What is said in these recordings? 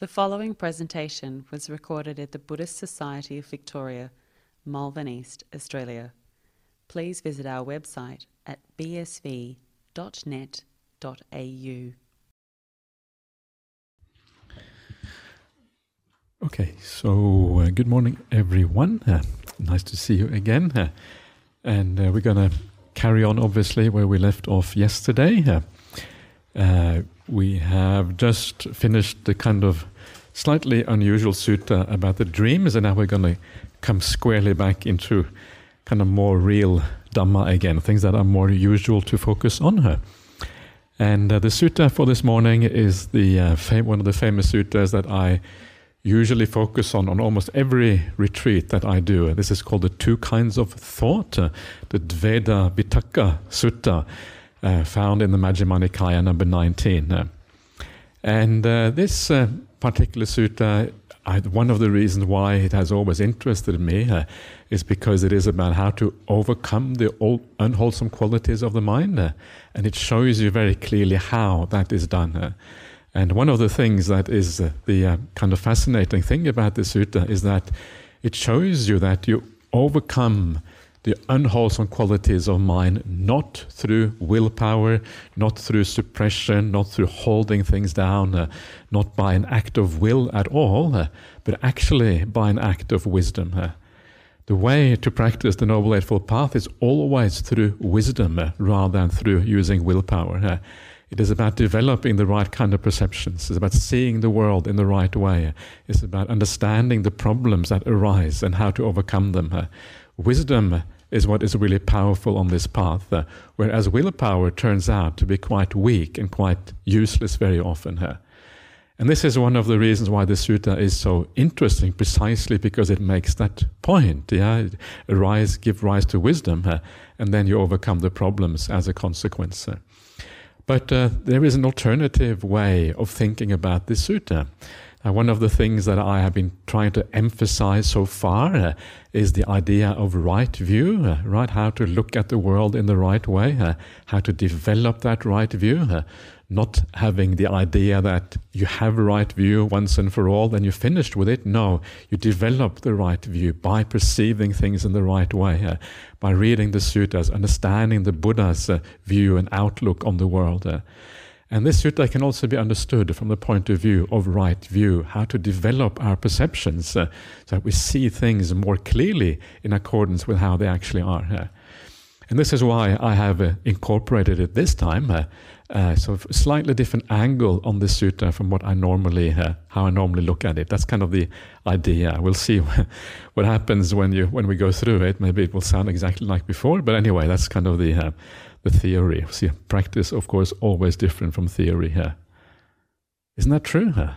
The following presentation was recorded at the Buddhist Society of Victoria, Malvern East, Australia. Please visit our website at bsv.net.au. Okay, so uh, good morning, everyone. Uh, nice to see you again. Uh, and uh, we're going to carry on, obviously, where we left off yesterday. Uh, uh, we have just finished the kind of slightly unusual sutta about the dreams, and now we're going to come squarely back into kind of more real Dhamma again, things that are more usual to focus on her. And uh, the sutta for this morning is the uh, fam- one of the famous suttas that I usually focus on on almost every retreat that I do. This is called the two kinds of thought, uh, the Dvedha Vitakka Sutta, uh, found in the Majjhima Nikaya number 19. Uh, and uh, this uh, particular sutta, I, one of the reasons why it has always interested me uh, is because it is about how to overcome the old, unwholesome qualities of the mind, and it shows you very clearly how that is done. And one of the things that is uh, the uh, kind of fascinating thing about the sutta is that it shows you that you overcome the unwholesome qualities of mind not through willpower, not through suppression, not through holding things down, uh, not by an act of will at all, uh, but actually by an act of wisdom. Uh. The way to practice the Noble Eightfold Path is always through wisdom uh, rather than through using willpower. Uh. It is about developing the right kind of perceptions. It's about seeing the world in the right way. It's about understanding the problems that arise and how to overcome them. Wisdom is what is really powerful on this path, uh, whereas willpower turns out to be quite weak and quite useless very often. Uh. And this is one of the reasons why the sutta is so interesting, precisely because it makes that point. Yeah, arise, give rise to wisdom, and then you overcome the problems as a consequence. But uh, there is an alternative way of thinking about this sutta. Uh, one of the things that I have been trying to emphasize so far uh, is the idea of right view, uh, right? How to look at the world in the right way, uh, how to develop that right view, uh, not having the idea that you have a right view once and for all, then you're finished with it. No, you develop the right view by perceiving things in the right way, uh, by reading the suttas, understanding the Buddha's view and outlook on the world. And this sutta can also be understood from the point of view of right view, how to develop our perceptions uh, so that we see things more clearly in accordance with how they actually are. Uh. And this is why I have uh, incorporated it this time uh, uh, so a slightly different angle on this sutta from what I normally uh, how I normally look at it. That's kind of the idea. We'll see what happens when you when we go through it. Maybe it will sound exactly like before, but anyway, that's kind of the uh, the theory. See, practice, of course, always different from theory. Here, isn't that true? Huh?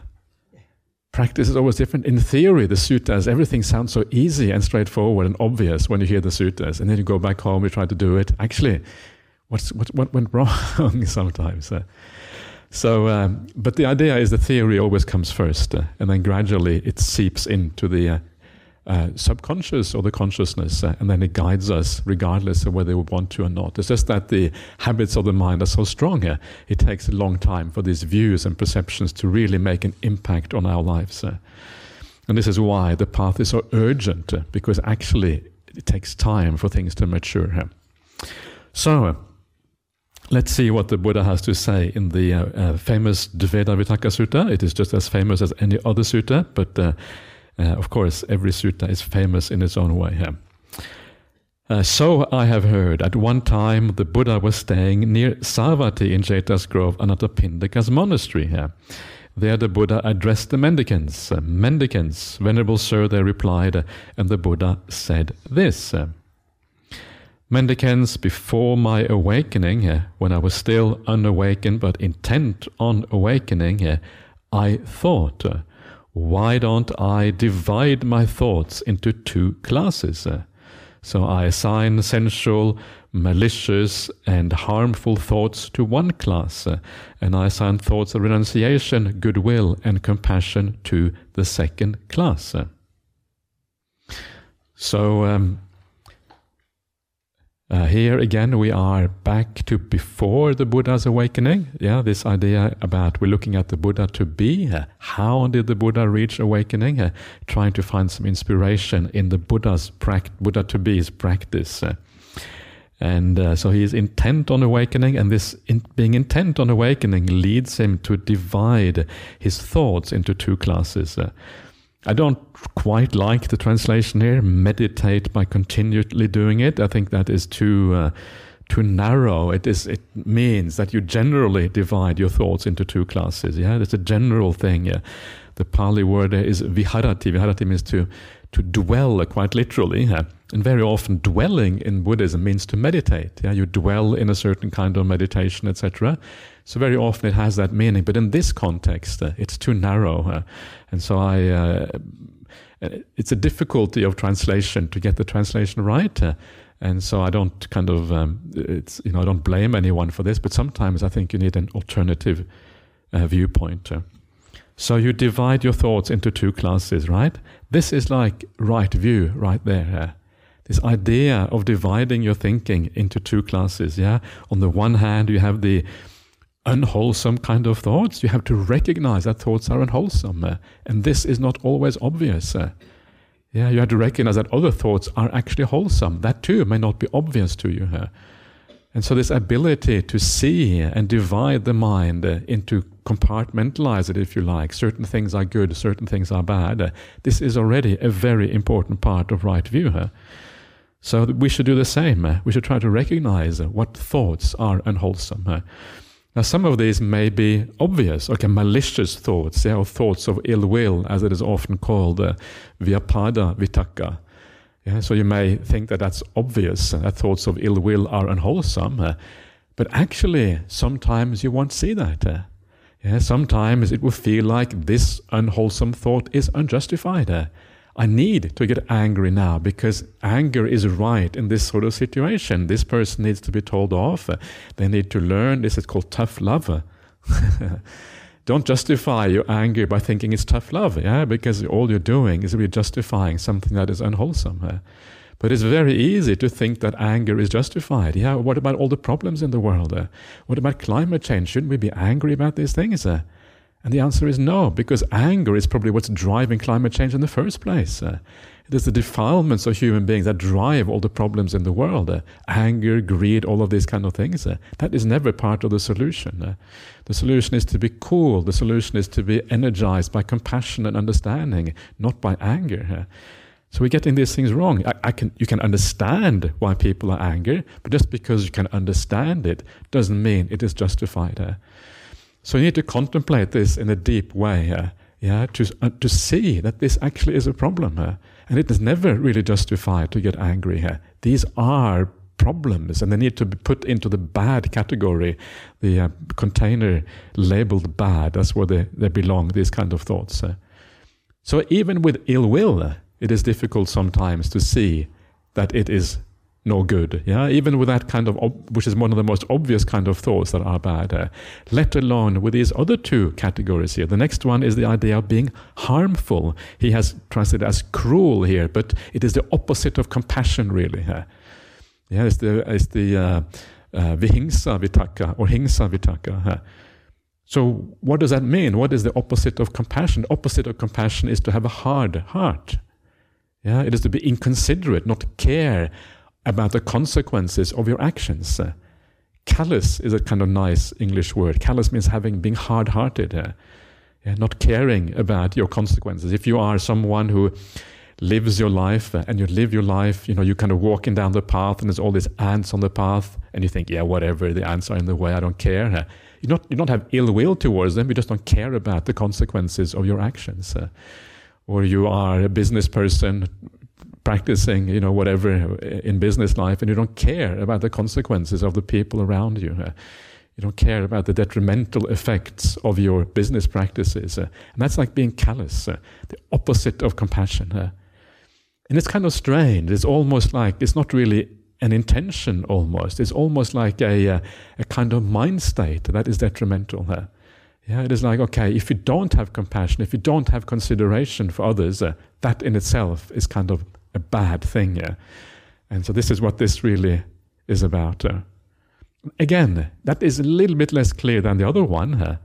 Practice is always different. In theory, the suttas, everything sounds so easy and straightforward and obvious when you hear the suttas, and then you go back home, you try to do it. Actually, what's, what, what went wrong sometimes. Uh, so, um, but the idea is the theory always comes first, uh, and then gradually it seeps into the uh, uh subconscious or the consciousness, uh, and then it guides us regardless of whether we want to or not. It's just that the habits of the mind are so strong. Uh, it takes a long time for these views and perceptions to really make an impact on our lives. and this is why the path is so urgent, because actually it takes time for things to mature. So, Let's see what the Buddha has to say in the uh, uh, famous Dvedha Vitakka Sutta. It is just as famous as any other sutta, but uh, uh of course, every sutta is famous in its own way. Uh, so I have heard, at one time the Buddha was staying near Savatthi in Jeta's Grove, Anathapindika's monastery. Here, There the Buddha addressed the mendicants. Uh, mendicants, Venerable Sir, they replied, and the Buddha said this. Mendicants, before my awakening, uh, when I was still unawakened but intent on awakening, uh, I thought, uh, why don't I divide my thoughts into two classes? Eh? So I assign sensual, malicious, and harmful thoughts to one class, eh? and I assign thoughts of renunciation, goodwill, and compassion to the second class. Eh? So, um, Uh, here again, we are back to before the Buddha's awakening. Yeah, this idea about we're looking at the Buddha to be. Uh, how did the Buddha reach awakening? Uh, trying to find some inspiration in the Buddha's Buddha to be's practice. Uh, and uh, so he is intent on awakening, and this in, being intent on awakening leads him to divide his thoughts into two classes. I don't quite like the translation here. Meditate by continually doing it. I think that is too uh, too narrow. It is. It means that you generally divide your thoughts into two classes. Yeah, it's a general thing. Yeah, the Pali word is viharati. Viharati means to to dwell, quite literally. Yeah? And very often, dwelling in Buddhism means to meditate. Yeah, you dwell in a certain kind of meditation, etc. So very often it has that meaning. But in this context, uh, it's too narrow. Uh, and so I, uh, it's a difficulty of translation to get the translation right. Uh, and so I don't kind of, um, it's you know, I don't blame anyone for this. But sometimes I think you need an alternative uh, viewpoint. So you divide your thoughts into two classes, right? This is like right view right there. This idea of dividing your thinking into two classes. Yeah. On the one hand, you have the unwholesome kind of thoughts, you have to recognize that thoughts are unwholesome. Uh, and this is not always obvious. Uh, yeah, you have to recognize that other thoughts are actually wholesome. That too may not be obvious to you. Uh, and so, this ability to see and divide the mind uh, into compartmentalize it, if you like, certain things are good, certain things are bad, uh, this is already a very important part of right view. So, we should do the same. Uh, we should try to recognize what thoughts are unwholesome. Now, some of these may be obvious, okay, malicious thoughts, yeah, or thoughts of ill will, as it is often called, uh, vyapada vitakka. Yeah, so you may think that that's obvious, uh, that thoughts of ill will are unwholesome, uh, but actually, sometimes you won't see that. Uh, yeah, sometimes it will feel like this unwholesome thought is unjustified. Uh, I need to get angry now because anger is right in this sort of situation. This person needs to be told off. Uh, they need to learn. This is called tough love. Uh, don't justify your anger by thinking it's tough love, yeah, because all you're doing is really justifying something that is unwholesome. Uh, But it's very easy to think that anger is justified. Yeah, what about all the problems in the world? what about climate change? Shouldn't we be angry about these things? And the answer is no, because anger is probably what's driving climate change in the first place. Uh, it is the defilements of human beings that drive all the problems in the world. Uh, anger, greed, all of these kind of things. Uh, that is never part of the solution. Uh, the solution is to be cool. The solution is to be energized by compassion and understanding, not by anger. So we're getting these things wrong. I, I, can, you can understand why people are angry, but just because you can understand it doesn't mean it is justified. Uh. So you need to contemplate this in a deep way, uh, yeah, to, uh, to see that this actually is a problem. Uh, and it is never really justified to get angry here. These are problems and they need to be put into the bad category, the uh, container labeled bad. That's where they, they belong, these kind of thoughts. So even with ill will, it is difficult sometimes to see that it is no good. Yeah, even with that kind of, which is one of the most obvious kind of thoughts that are bad. Uh, let alone with these other two categories here. The next one is the idea of being harmful. He has translated as cruel here, but it is the opposite of compassion, really. Uh, yeah, it's the it's the uh, uh, vihingsa vitakka or hingsa vitakka. So, what does that mean? What is the opposite of compassion? The opposite of compassion is to have a hard heart. Yeah, it is to be inconsiderate, not care about the consequences of your actions. Callous is a kind of nice English word. Callous means having being hard-hearted, uh, yeah, not caring about your consequences. If you are someone who lives your life uh, and you live your life, you know, you're kind of walking down the path and there's all these ants on the path, and you think, yeah, whatever, the ants are in the way, I don't care. Uh, you not you don't have ill will towards them, you just don't care about the consequences of your actions. Uh, or you are a business person practicing, you know, whatever in business life, and you don't care about the consequences of the people around you. Uh, you don't care about the detrimental effects of your business practices. Uh, and that's like being callous, uh, the opposite of compassion. Uh. and it's kind of strange. It's almost like it's not really an intention, almost. It's almost like a, uh, a kind of mind state that is detrimental. Uh. Yeah, it is like, okay, if you don't have compassion, if you don't have consideration for others, uh, that in itself is kind of a bad thing. Yeah? And so this is what this really is about. Uh. again, that is a little bit less clear than the other one,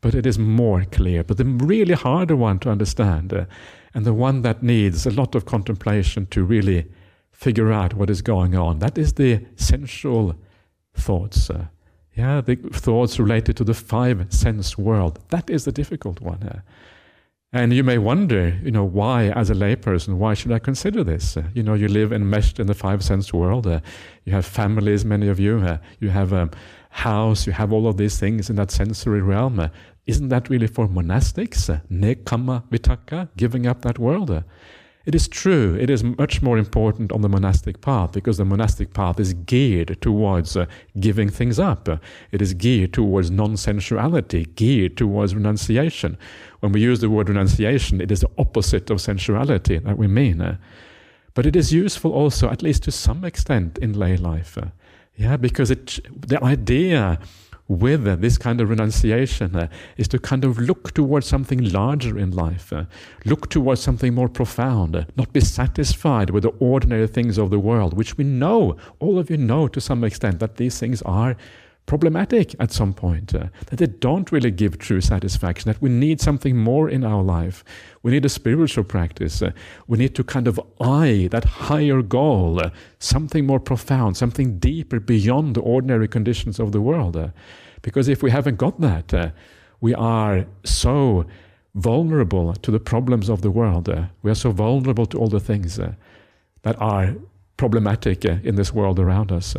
but it is more clear. But the really harder one to understand, uh, and the one that needs a lot of contemplation to really figure out what is going on, that is the sensual thoughts. Yeah, the thoughts related to the five sense world. That is the difficult one. And you may wonder, you know, why, as a layperson, why should I consider this? Uh, you know, you live enmeshed in the five sense world. Uh, you have families, many of you. Uh, you have a house. You have all of these things in that sensory realm. Isn't that really for monastics? Nekkhamma vitakka, giving up that world? It is true, it is much more important on the monastic path because the monastic path is geared towards uh, giving things up. It is geared towards non sensuality, geared towards renunciation. When we use the word renunciation, it is the opposite of sensuality that we mean. But it is useful also, at least to some extent, in lay life. Yeah, because it, the idea with uh, this kind of renunciation uh, is to kind of look towards something larger in life, uh, look towards something more profound, not be satisfied with the ordinary things of the world, which we know, all of you know to some extent, that these things are problematic at some point, uh, that they don't really give true satisfaction, that we need something more in our life. We need a spiritual practice. Uh, we need to kind of eye that higher goal, uh, something more profound, something deeper beyond the ordinary conditions of the world. Uh, because if we haven't got that, uh, we are so vulnerable to the problems of the world. Uh, we are so vulnerable to all the things that are problematic in this world around us.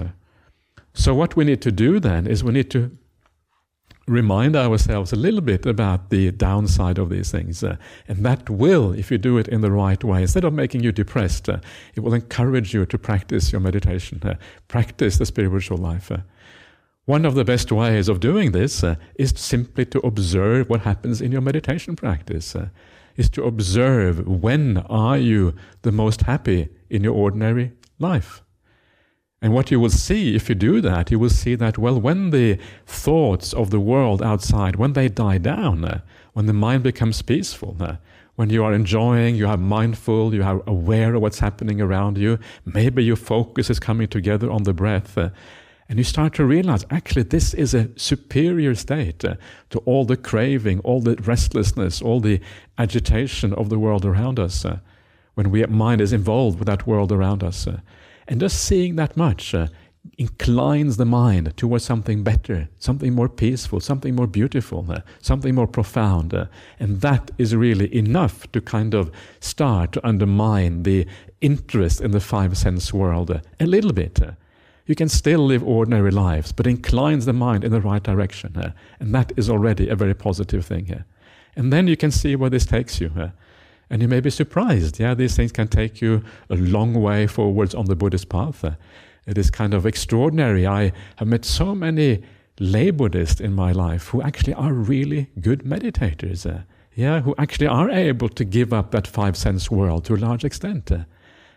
So, what we need to do then is we need to remind ourselves a little bit about the downside of these things. Uh, and that will, if you do it in the right way, instead of making you depressed, uh, it will encourage you to practice your meditation, uh, practice the spiritual life. Uh. one of the best ways of doing this uh, is simply to observe what happens in your meditation practice. Uh, is to observe when are you the most happy in your ordinary life. And what you will see if you do that, you will see that, well, when the thoughts of the world outside, when they die down, uh, when the mind becomes peaceful, uh, when you are enjoying, you are mindful, you are aware of what's happening around you, maybe your focus is coming together on the breath, uh, and you start to realize actually this is a superior state to all the craving, all the restlessness, all the agitation of the world around us. When we mind is involved with that world around us. And just seeing that much uh, inclines the mind towards something better, something more peaceful, something more beautiful, uh, something more profound. Uh, and that is really enough to kind of start to undermine the interest in the five sense world uh, a little bit. Uh. you can still live ordinary lives, but inclines the mind in the right direction. Uh, and that is already a very positive thing. and then you can see where this takes you. And you may be surprised. Yeah, these things can take you a long way forwards on the Buddhist path. It is kind of extraordinary. I have met so many lay Buddhists in my life who actually are really good meditators. Uh, yeah, who actually are able to give up that five sense world to a large extent. Uh,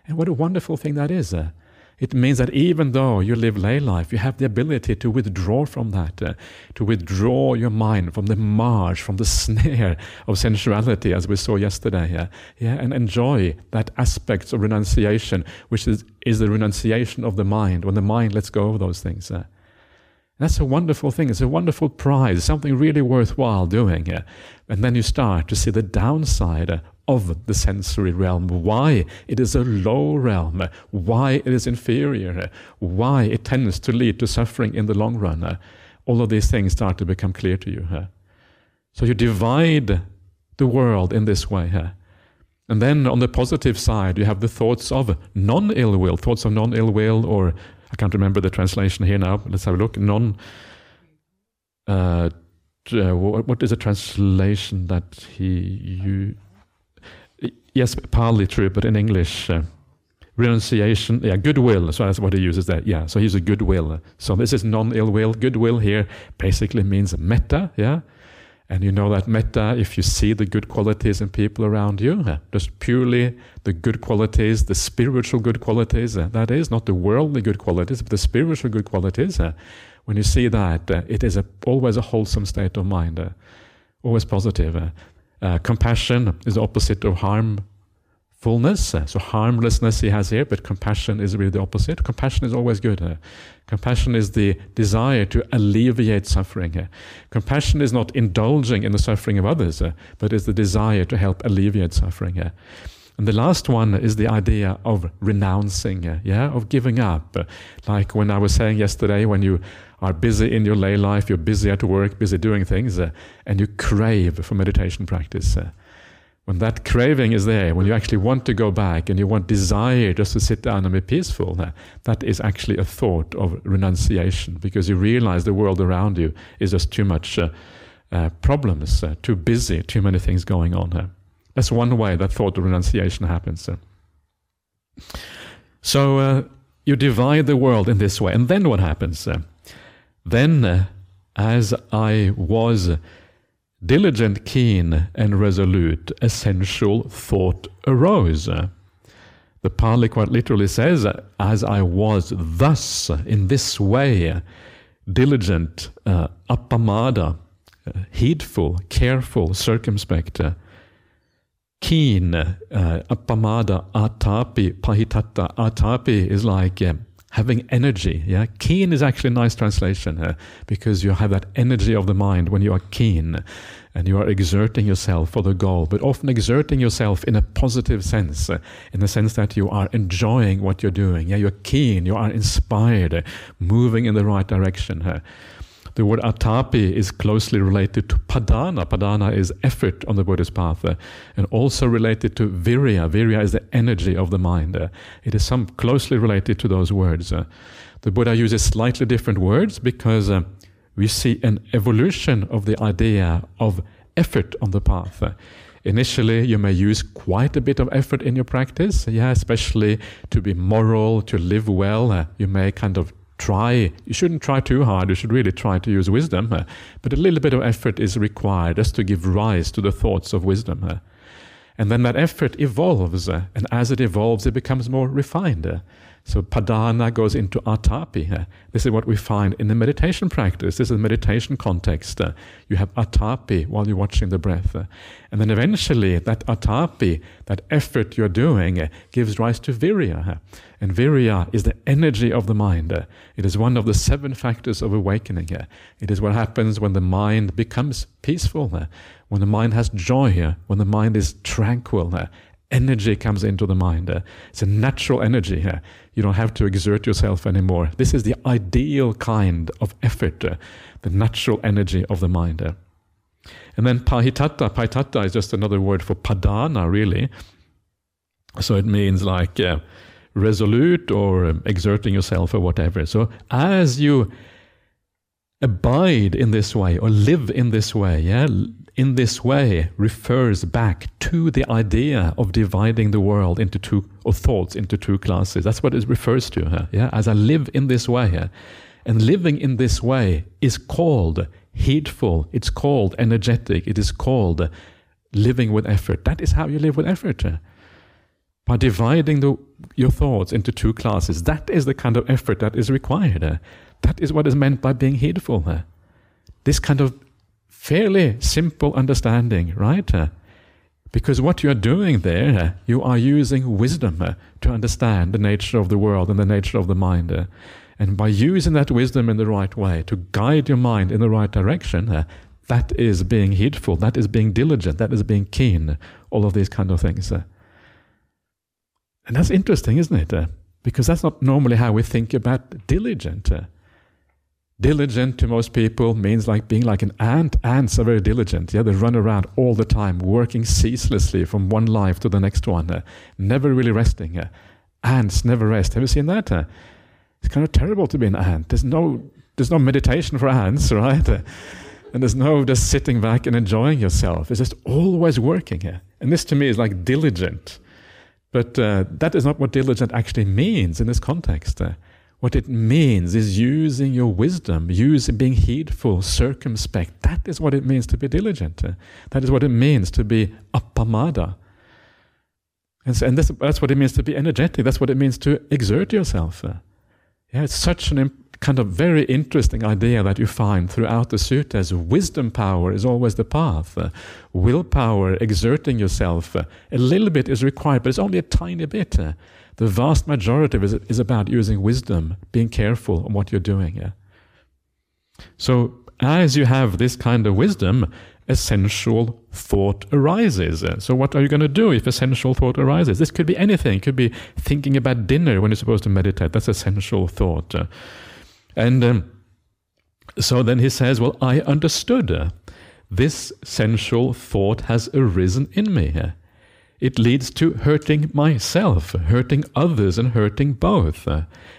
and what a wonderful thing that is. Uh, it means that even though you live lay life, you have the ability to withdraw from that, uh, to withdraw your mind from the marge, from the snare of sensuality, as we saw yesterday, yeah, yeah and enjoy that aspect of renunciation, which is, is the renunciation of the mind, when the mind lets go of those things. Uh. That's a wonderful thing. It's a wonderful prize, something really worthwhile doing. And then you start to see the downside uh, of the sensory realm, why it is a low realm, why it is inferior, why it tends to lead to suffering in the long run. All of these things start to become clear to you. So you divide the world in this way. And then on the positive side, you have the thoughts of non ill will, thoughts of non ill will, or I can't remember the translation here now. Let's have a look. Non. Uh, what is the translation that he you yes, partly true, but in English, uh, renunciation, yeah, goodwill. So that's what he uses there. Yeah, so he's a goodwill. So this is non-ill will. Goodwill here basically means metta. Yeah, and you know that metta, if you see the good qualities in people around you, uh, just purely the good qualities, the spiritual good qualities. Uh, that is not the worldly good qualities, but the spiritual good qualities. Uh, when you see that, it is a, always a wholesome state of mind, always positive. Uh, compassion is the opposite of harmfulness. Uh, so harmlessness he has here, but compassion is really the opposite. Compassion is always good. Uh, compassion is the desire to alleviate suffering. Uh, compassion is not indulging in the suffering of others, uh, but is the desire to help alleviate suffering. And the last one is the idea of renouncing, yeah, of giving up. like when I was saying yesterday, when you are busy in your lay life, you're busy at work, busy doing things, and you crave for meditation practice when that craving is there, when you actually want to go back and you want desire just to sit down and be peaceful, that is actually a thought of renunciation because you realize the world around you is just too much uh, uh, problems, uh, too busy, too many things going on. Uh. That's one way that thought of renunciation happens. Uh. So uh, you divide the world in this way, and then what happens? Then, as I was diligent, keen, and resolute, a sensual thought arose. The Pali quite literally says, as I was thus, in this way, diligent, uh, appamada, uh, heedful, careful, circumspect, uh, keen, uh, appamada, atapi, pahitatta. Atapi is like uh, having energy. Yeah, keen is actually a nice translation uh, because you have that energy of the mind when you are keen and you are exerting yourself for the goal, but often exerting yourself in a positive sense, in the sense that you are enjoying what you're doing. Yeah, you're keen, you are inspired, moving in the right direction. The word atapi is closely related to padhana. Padhana is effort on the Buddhist path, uh, and also related to virya. Virya is the energy of the mind. Uh, it is some closely related to those words. Uh, the Buddha uses slightly different words because uh, we see an evolution of the idea of effort on the path. Uh, initially, you may use quite a bit of effort in your practice, yeah, especially to be moral, to live well. Uh, you may kind of try, you shouldn't try too hard, you should really try to use wisdom, but a little bit of effort is required just to give rise to the thoughts of wisdom. And then that effort evolves, and as it evolves, it becomes more refined. So padhana goes into atapi. Uh, this is what we find in the meditation practice. This is a meditation context. Uh, you have atapi while you're watching the breath. Uh, and then eventually that atapi, that effort you're doing, uh, gives rise to virya. Uh, and virya is the energy of the mind. Uh, it is one of the seven factors of awakening. It is what happens when the mind becomes peaceful, when the mind has joy, when the mind is tranquil energy comes into the mind. Uh, it's a natural energy here. You don't have to exert yourself anymore. This is the ideal kind of effort, uh, the natural energy of the mind. Uh. And then pahitatta, pahitatta is just another word for padhana, really. So it means like uh, resolute or exerting yourself or whatever. So as you abide in this way or live in this way, yeah, in this way refers back to the idea of dividing the world into two, or thoughts into two classes. That's what it refers to. Yeah, as I live in this way, and living in this way is called heedful. It's called energetic. It is called living with effort. That is how you live with effort. By dividing the, your thoughts into two classes, that is the kind of effort that is required. That is what is meant by being heedful. This kind of fairly simple understanding, right? Uh, because what you're doing there, uh, you are using wisdom uh, to understand the nature of the world and the nature of the mind. And by using that wisdom in the right way to guide your mind in the right direction, that is being heedful, that is being diligent, that is being keen, all of these kind of things. And that's interesting, isn't it? because that's not normally how we think about diligent. Diligent to most people means like being like an ant. Ants are very diligent. Yeah, they run around all the time, working ceaselessly from one life to the next one, uh, never really resting. Uh, ants never rest. Have you seen that? Uh, it's kind of terrible to be an ant. There's no, there's no meditation for ants, right? And there's no just sitting back and enjoying yourself. It's just always working. And this to me is like diligent. But uh, that is not what diligent actually means in this context. Uh, what it means is using your wisdom, using being heedful, circumspect. That is what it means to be diligent. That is what it means to be appamada. And, so, and that's, that's what it means to be energetic. That's what it means to exert yourself. Yeah, it's such an imp- kind of very interesting idea that you find throughout the suttas. Wisdom power is always the path. Willpower, exerting yourself, a little bit is required, but it's only a tiny bit. The vast majority of it is about using wisdom, being careful on what you're doing. Yeah? So, as you have this kind of wisdom, a sensual thought arises. So, what are you going to do if a sensual thought arises? This could be anything. It could be thinking about dinner when you're supposed to meditate. That's a sensual thought. And um, so then he says, Well, I understood. This sensual thought has arisen in me. It leads to hurting myself, hurting others, and hurting both.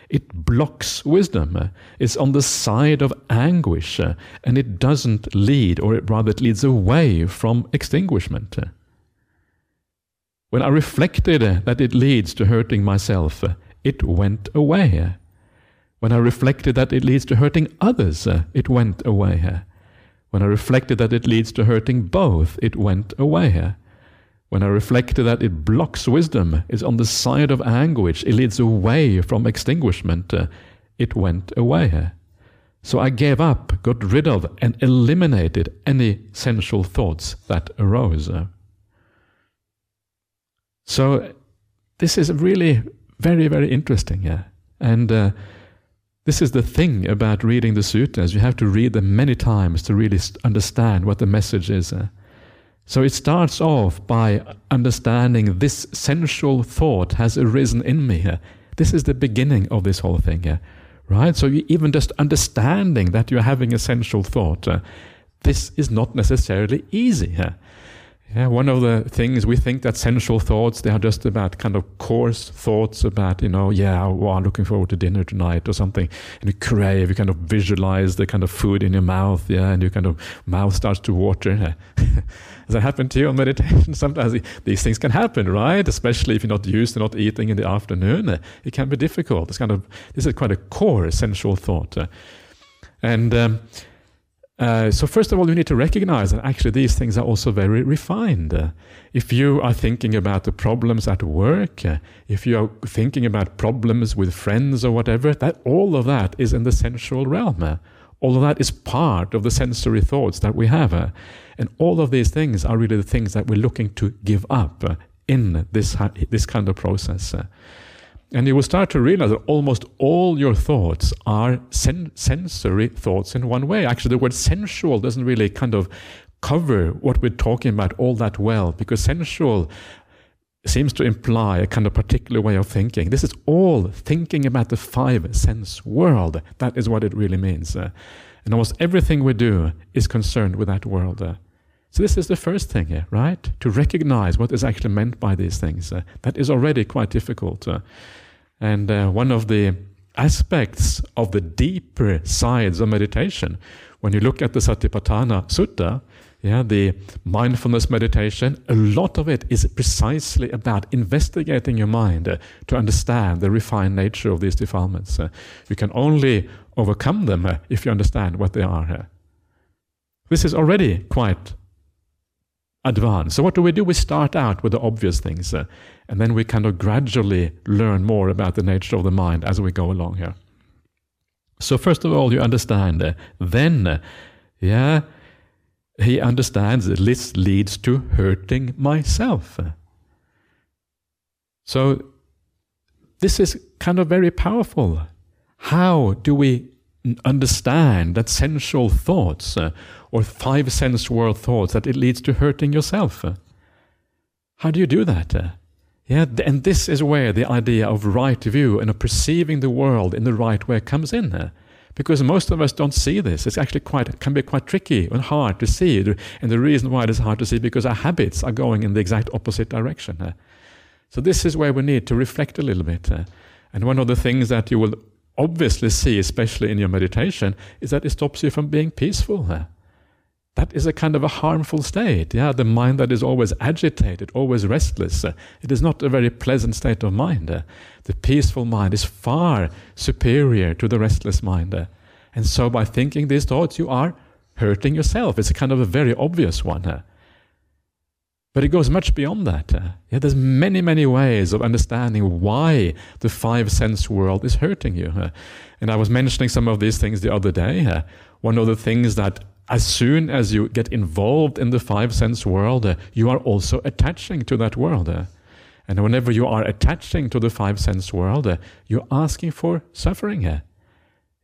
It blocks wisdom. It's on the side of anguish, and it doesn't lead, or rather, it leads away from extinguishment. When I reflected that it leads to hurting myself, it went away. When I reflected that it leads to hurting others, it went away. When I reflected that it leads to hurting both, it went away. When I reflected that it blocks wisdom, is on the side of anguish, it leads away from extinguishment, uh, it went away. So I gave up, got rid of, and eliminated any sensual thoughts that arose. So this is really very, very interesting. Yeah? And uh, this is the thing about reading the sutras. You have to read them many times to really understand what the message is. Uh. So it starts off by understanding this sensual thought has arisen in me. here. This is the beginning of this whole thing here, right? So you, even just understanding that you're having a sensual thought, uh, this is not necessarily easy. Huh? Yeah, one of the things we think that sensual thoughts they are just about kind of coarse thoughts about you know yeah well, I'm looking forward to dinner tonight or something and you crave you kind of visualize the kind of food in your mouth yeah and your kind of mouth starts to water. Has that happened to you on meditation? Sometimes these things can happen, right? Especially if you're not used to not eating in the afternoon, it can be difficult. It's kind of this is quite a core essential thought, and. Um, uh, so first of all, you need to recognize that actually these things are also very refined. If you are thinking about the problems at work, if you are thinking about problems with friends or whatever, that all of that is in the sensual realm. All of that is part of the sensory thoughts that we have. Uh, and all of these things are really the things that we're looking to give up in this, this kind of process. And you will start to realize that almost all your thoughts are sen- sensory thoughts in one way. Actually, the word sensual doesn't really kind of cover what we're talking about all that well, because sensual seems to imply a kind of particular way of thinking. This is all thinking about the five sense world. That is what it really means. Uh, and almost everything we do is concerned with that world. So this is the first thing here, right? To recognize what is actually meant by these things. Uh, that is already quite difficult. Uh, and uh, one of the aspects of the deeper sides of meditation, when you look at the Satipatthana Sutta, yeah, the mindfulness meditation, a lot of it is precisely about investigating your mind uh, to understand the refined nature of these defilements. Uh, you can only overcome them uh, if you understand what they are. Uh. This is already quite advance. So what do we do? We start out with the obvious things, uh, and then we kind of gradually learn more about the nature of the mind as we go along here. So first of all, you understand. Uh, then, uh, yeah, he understands that this leads to hurting myself. So this is kind of very powerful. How do we understand that sensual thoughts uh, or five sense world thoughts that it leads to hurting yourself. How do you do that? Yeah, and this is where the idea of right view and of perceiving the world in the right way comes in. Because most of us don't see this. It's actually quite can be quite tricky and hard to see. And the reason why it is hard to see is because our habits are going in the exact opposite direction. So this is where we need to reflect a little bit. And one of the things that you will obviously see, especially in your meditation, is that it stops you from being peaceful that is a kind of a harmful state. Yeah, the mind that is always agitated, always restless. Uh, it is not a very pleasant state of mind. Uh, the peaceful mind is far superior to the restless mind. Uh, and so, by thinking these thoughts, you are hurting yourself. It's a kind of a very obvious one. But it goes much beyond that. Yeah, there's many, many ways of understanding why the five sense world is hurting you. And I was mentioning some of these things the other day. One of the things that as soon as you get involved in the five sense world, uh, you are also attaching to that world. Uh. and whenever you are attaching to the five sense world, uh, you're asking for suffering.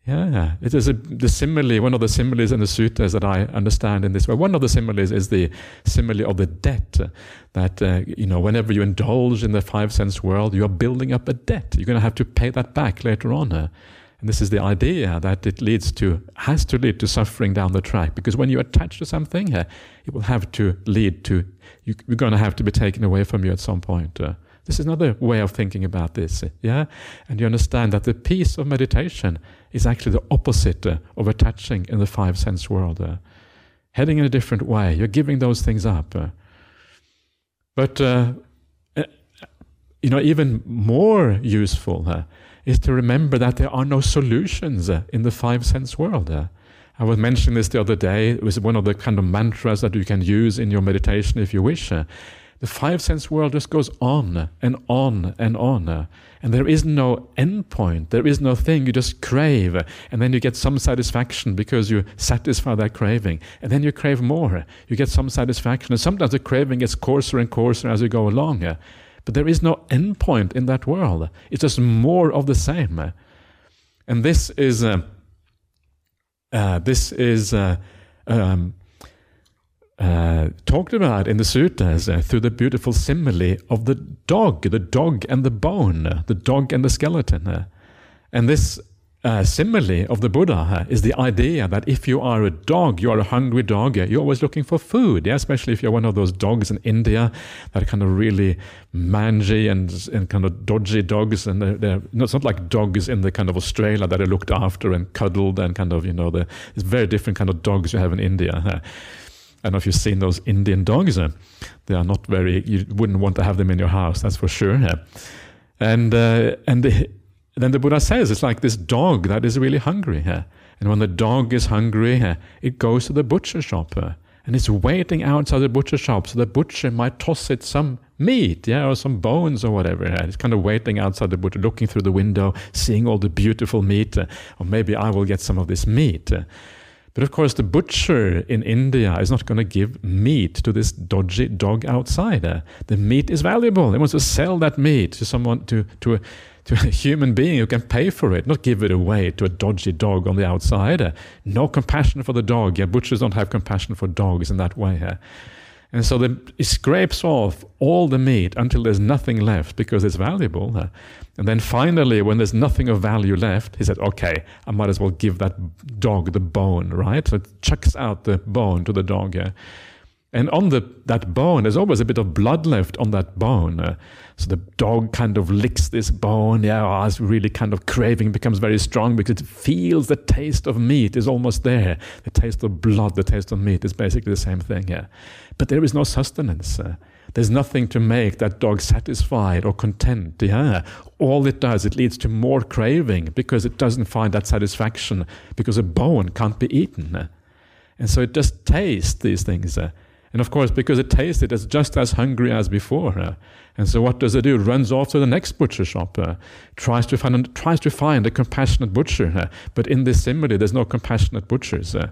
Yeah, it is a, the simile, one of the similes in the sutras that I understand in this way. One of the similes is the simile of the debt. That, uh, you know, whenever you indulge in the five sense world, you are building up a debt. You're going to have to pay that back later on. Uh. And this is the idea that it leads to, has to lead to suffering down the track. Because when you attach to something, uh, it will have to lead to, you, you're going to have to be taken away from you at some point. Uh. This is another way of thinking about this, yeah? And you understand that the peace of meditation is actually the opposite uh, of attaching in the five sense world. Uh, heading in a different way, you're giving those things up. Uh. But, uh, uh, you know, even more useful uh, is to remember that there are no solutions uh, in the five sense world. Uh. I was mentioning this the other day. It was one of the kind of mantras that you can use in your meditation if you wish uh. the five sense world just goes on and on and on. And there is no end point. There is no thing. You just crave. And then you get some satisfaction because you satisfy that craving. And then you crave more. You get some satisfaction. And sometimes the craving gets coarser and coarser as you go along. But there is no end point in that world. It's just more of the same. And this is, uh, uh, this is, uh, um, uh, talked about in the sutras uh, through the beautiful simile of the dog, the dog and the bone, the dog and the skeleton. Uh. and this uh, simile of the Buddha is the idea that if you are a dog, you are a hungry dog, you're always looking for food, yeah? especially if you're one of those dogs in India that are kind of really mangy and, and kind of dodgy dogs. And they're, they're, it's not like dogs in the kind of Australia that are looked after and cuddled and kind of, you know, the, it's very different kind of dogs you have in India. I don't know if you've seen those Indian dogs. Uh, they are not very. You wouldn't want to have them in your house. That's for sure. And uh, and the, then the Buddha says it's like this dog that is really hungry. Yeah. And when the dog is hungry, it goes to the butcher shop. And it's waiting outside the butcher shop so the butcher might toss it some meat, yeah, or some bones or whatever. It's kind of waiting outside the butcher, looking through the window, seeing all the beautiful meat, or maybe I will get some of this meat. But of course, the butcher in India is not going to give meat to this dodgy dog outsider. The meat is valuable. He wants to sell that meat to someone, to, to, a, to a human being who can pay for it, not give it away to a dodgy dog on the outside. No compassion for the dog. Yeah, butchers don't have compassion for dogs in that way. And so the, he scrapes off all the meat until there's nothing left because it's valuable. Uh, and then finally, when there's nothing of value left, he said, okay, I might as well give that dog the bone, right? So it chucks out the bone to the dog. Yeah? And on the, that bone, there's always a bit of blood left on that bone. Uh, so the dog kind of licks this bone. Yeah, oh, it's really kind of craving becomes very strong because it feels the taste of meat is almost there. The taste of blood, the taste of meat is basically the same thing. Yeah, but there is no sustenance. Uh, there's nothing to make that dog satisfied or content. Yeah, all it does it leads to more craving because it doesn't find that satisfaction because a bone can't be eaten. And so it just tastes these things. Uh, and of course, because it tastes it, it's just as hungry as before. Uh, and so what does it do? It runs off to the next butcher shop, uh, tries to find tries to find a compassionate butcher. Uh, but in this simile, there's no compassionate butchers. Uh.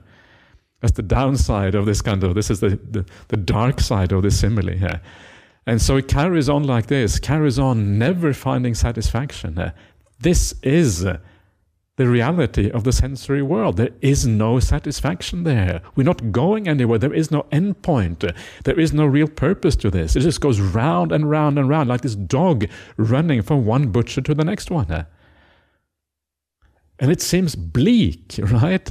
that's the downside of this kind of. This is the the, the dark side of this simile. Uh. and so it carries on like this, carries on, never finding satisfaction. Uh. this is the reality of the sensory world. There is no satisfaction there. We're not going anywhere. There is no end point. There is no real purpose to this. It just goes round and round and round like this dog running from one butcher to the next one. And it seems bleak, right?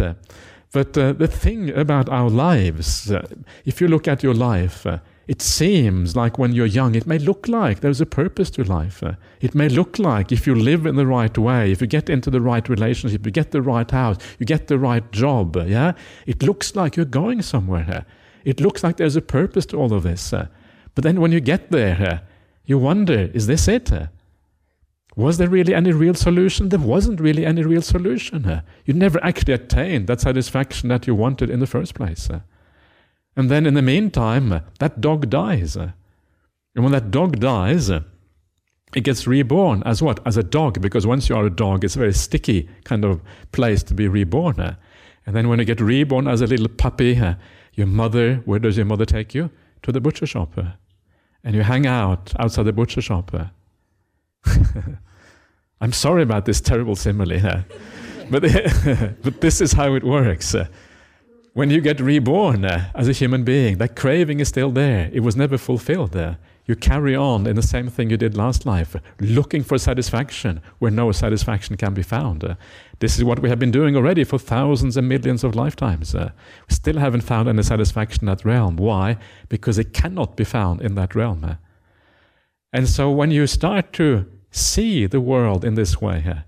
But uh, the thing about our lives, uh, if you look at your life, uh, it seems like when you're young, it may look like there's a purpose to life. Uh, it may look like if you live in the right way, if you get into the right relationship, you get the right house, you get the right job, uh, yeah? It looks like you're going somewhere. It looks like there's a purpose to all of this. Uh, but then when you get there, you wonder, is this it? Was there really any real solution? There wasn't really any real solution. You never actually attained that satisfaction that you wanted in the first place. And then in the meantime, that dog dies. And when that dog dies, it gets reborn as what? As a dog, because once you are a dog, it's a very sticky kind of place to be reborn. And then when you get reborn as a little puppy, your mother, where does your mother take you? To the butcher shop. And you hang out outside the butcher shop. I'm sorry about this terrible simile, but, but this is how it works. When you get reborn as a human being, that craving is still there. It was never fulfilled there you carry on in the same thing you did last life, looking for satisfaction where no satisfaction can be found. Uh, this is what we have been doing already for thousands and millions of lifetimes. Uh, we still haven't found any satisfaction in that realm. Why? Because it cannot be found in that realm. Uh. And so when you start to see the world in this way, uh,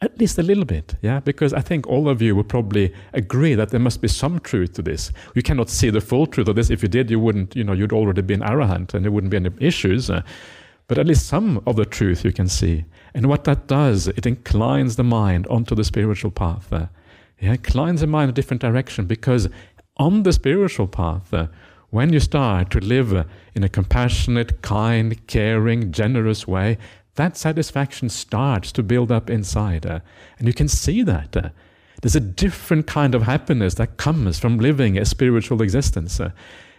at least a little bit, yeah? Because I think all of you would probably agree that there must be some truth to this. You cannot see the full truth of this. If you did, you wouldn't, you know, you'd already be an arahant and there wouldn't be any issues. Uh, but at least some of the truth you can see. And what that does, it inclines the mind onto the spiritual path. Uh, it inclines the mind in a different direction because on the spiritual path, uh, when you start to live in a compassionate, kind, caring, generous way, that satisfaction starts to build up inside. Uh, and you can see that. Uh, there's a different kind of happiness that comes from living a spiritual existence. Uh,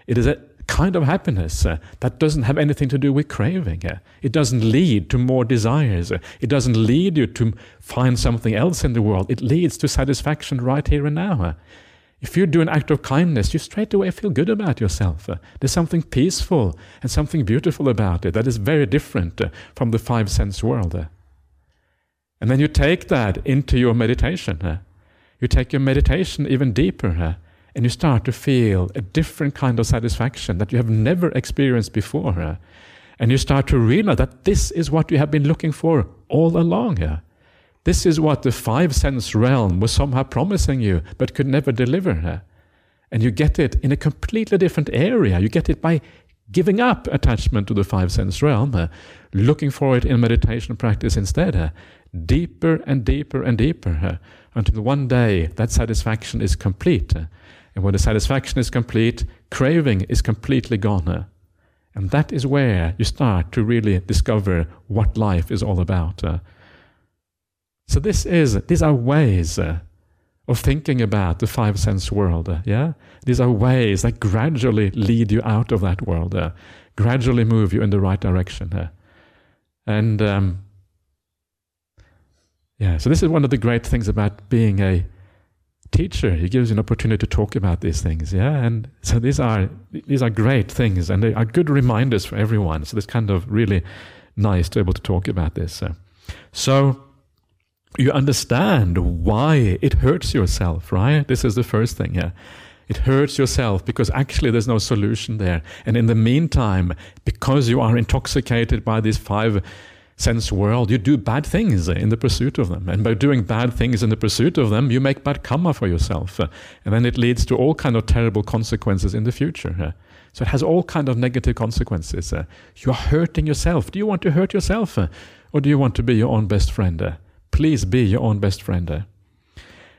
it is a kind of happiness uh, that doesn't have anything to do with craving. Uh, it doesn't lead to more desires. Uh, it doesn't lead you to find something else in the world. It leads to satisfaction right here and now. If you do an act of kindness, you straight away feel good about yourself. There's something peaceful and something beautiful about it that is very different from the five sense world. And then you take that into your meditation. You take your meditation even deeper, and you start to feel a different kind of satisfaction that you have never experienced before. And you start to realize that this is what you have been looking for all along. This is what the five sense realm was somehow promising you, but could never deliver. And you get it in a completely different area. You get it by giving up attachment to the five sense realm, uh, looking for it in meditation practice instead, uh, deeper and deeper and deeper, uh, until one day that satisfaction is complete. and when the satisfaction is complete, craving is completely gone. and that is where you start to really discover what life is all about. So this is these are ways uh, of thinking about the five sense world. Uh, yeah, these are ways that gradually lead you out of that world, uh, gradually move you in the right direction. Uh. and um, yeah, so this is one of the great things about being a teacher. He gives you an opportunity to talk about these things. Yeah, and so these are these are great things, and they are good reminders for everyone. So it's kind of really nice to be able to talk about this. So you understand why it hurts yourself, right? This is the first thing, yeah. It hurts yourself because actually there's no solution there. And in the meantime, because you are intoxicated by this five sense world, you do bad things in the pursuit of them. And by doing bad things in the pursuit of them, you make bad karma for yourself. And then it leads to all kind of terrible consequences in the future. So it has all kind of negative consequences. You are hurting yourself. Do you want to hurt yourself? Uh, or do you want to be your own best friend? Uh? Please be your own best friend. Eh?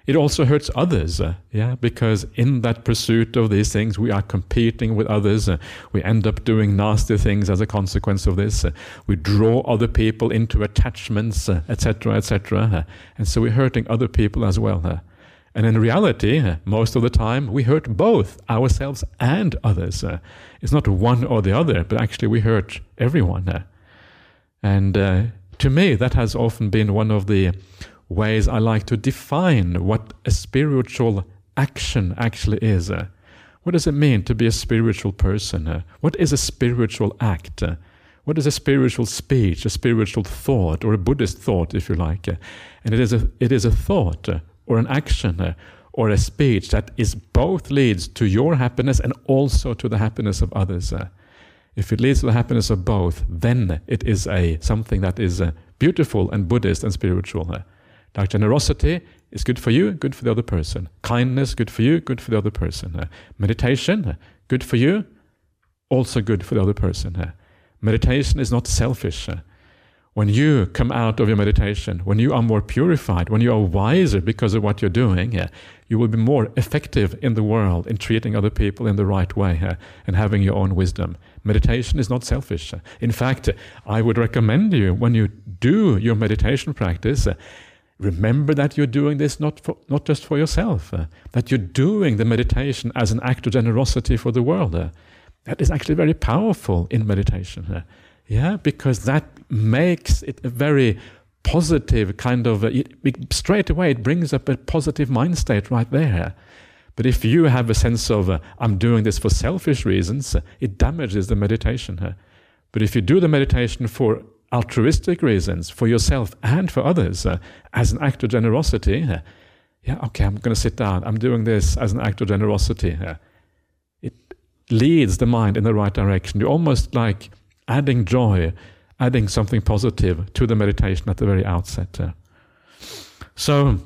It also hurts others, uh, yeah, because in that pursuit of these things, we are competing with others. Uh, we end up doing nasty things as a consequence of this. Uh, we draw other people into attachments, etc., etc., and so we're hurting other people as well. And in reality, most of the time, we hurt both ourselves and others. It's not one or the other, but actually, we hurt everyone. And to me, that has often been one of the ways I like to define what a spiritual action actually is. What does it mean to be a spiritual person? What is a spiritual act? What is a spiritual speech, a spiritual thought, or a Buddhist thought, if you like? And it is a, it is a thought or an action or a speech that is both leads to your happiness and also to the happiness of others. If it leads to the happiness of both, then it is a something that is uh, beautiful and Buddhist and spiritual. Uh, like generosity is good for you, good for the other person. Kindness, good for you, good for the other person. Uh, meditation, uh, good for you, also good for the other person. Uh, meditation is not selfish. When you come out of your meditation, when you are more purified, when you are wiser because of what you're doing, yeah, you will be more effective in the world in treating other people in the right way yeah, and having your own wisdom. Meditation is not selfish. In fact, I would recommend you when you do your meditation practice, uh, remember that you're doing this not, for, not just for yourself, uh, that you're doing the meditation as an act of generosity for the world. Uh, that is actually very powerful in meditation. Yeah, because that makes it a very positive kind of, it, straight away it brings up a positive mind state right there. But if you have a sense of, uh, I'm doing this for selfish reasons, uh, it damages the meditation. Uh. But if you do the meditation for altruistic reasons, for yourself and for others, uh, as an act of generosity, uh, yeah, okay, I'm going to sit down. I'm doing this as an act of generosity. It leads the mind in the right direction. You're almost like adding joy, adding something positive to the meditation at the very outset. Uh. So,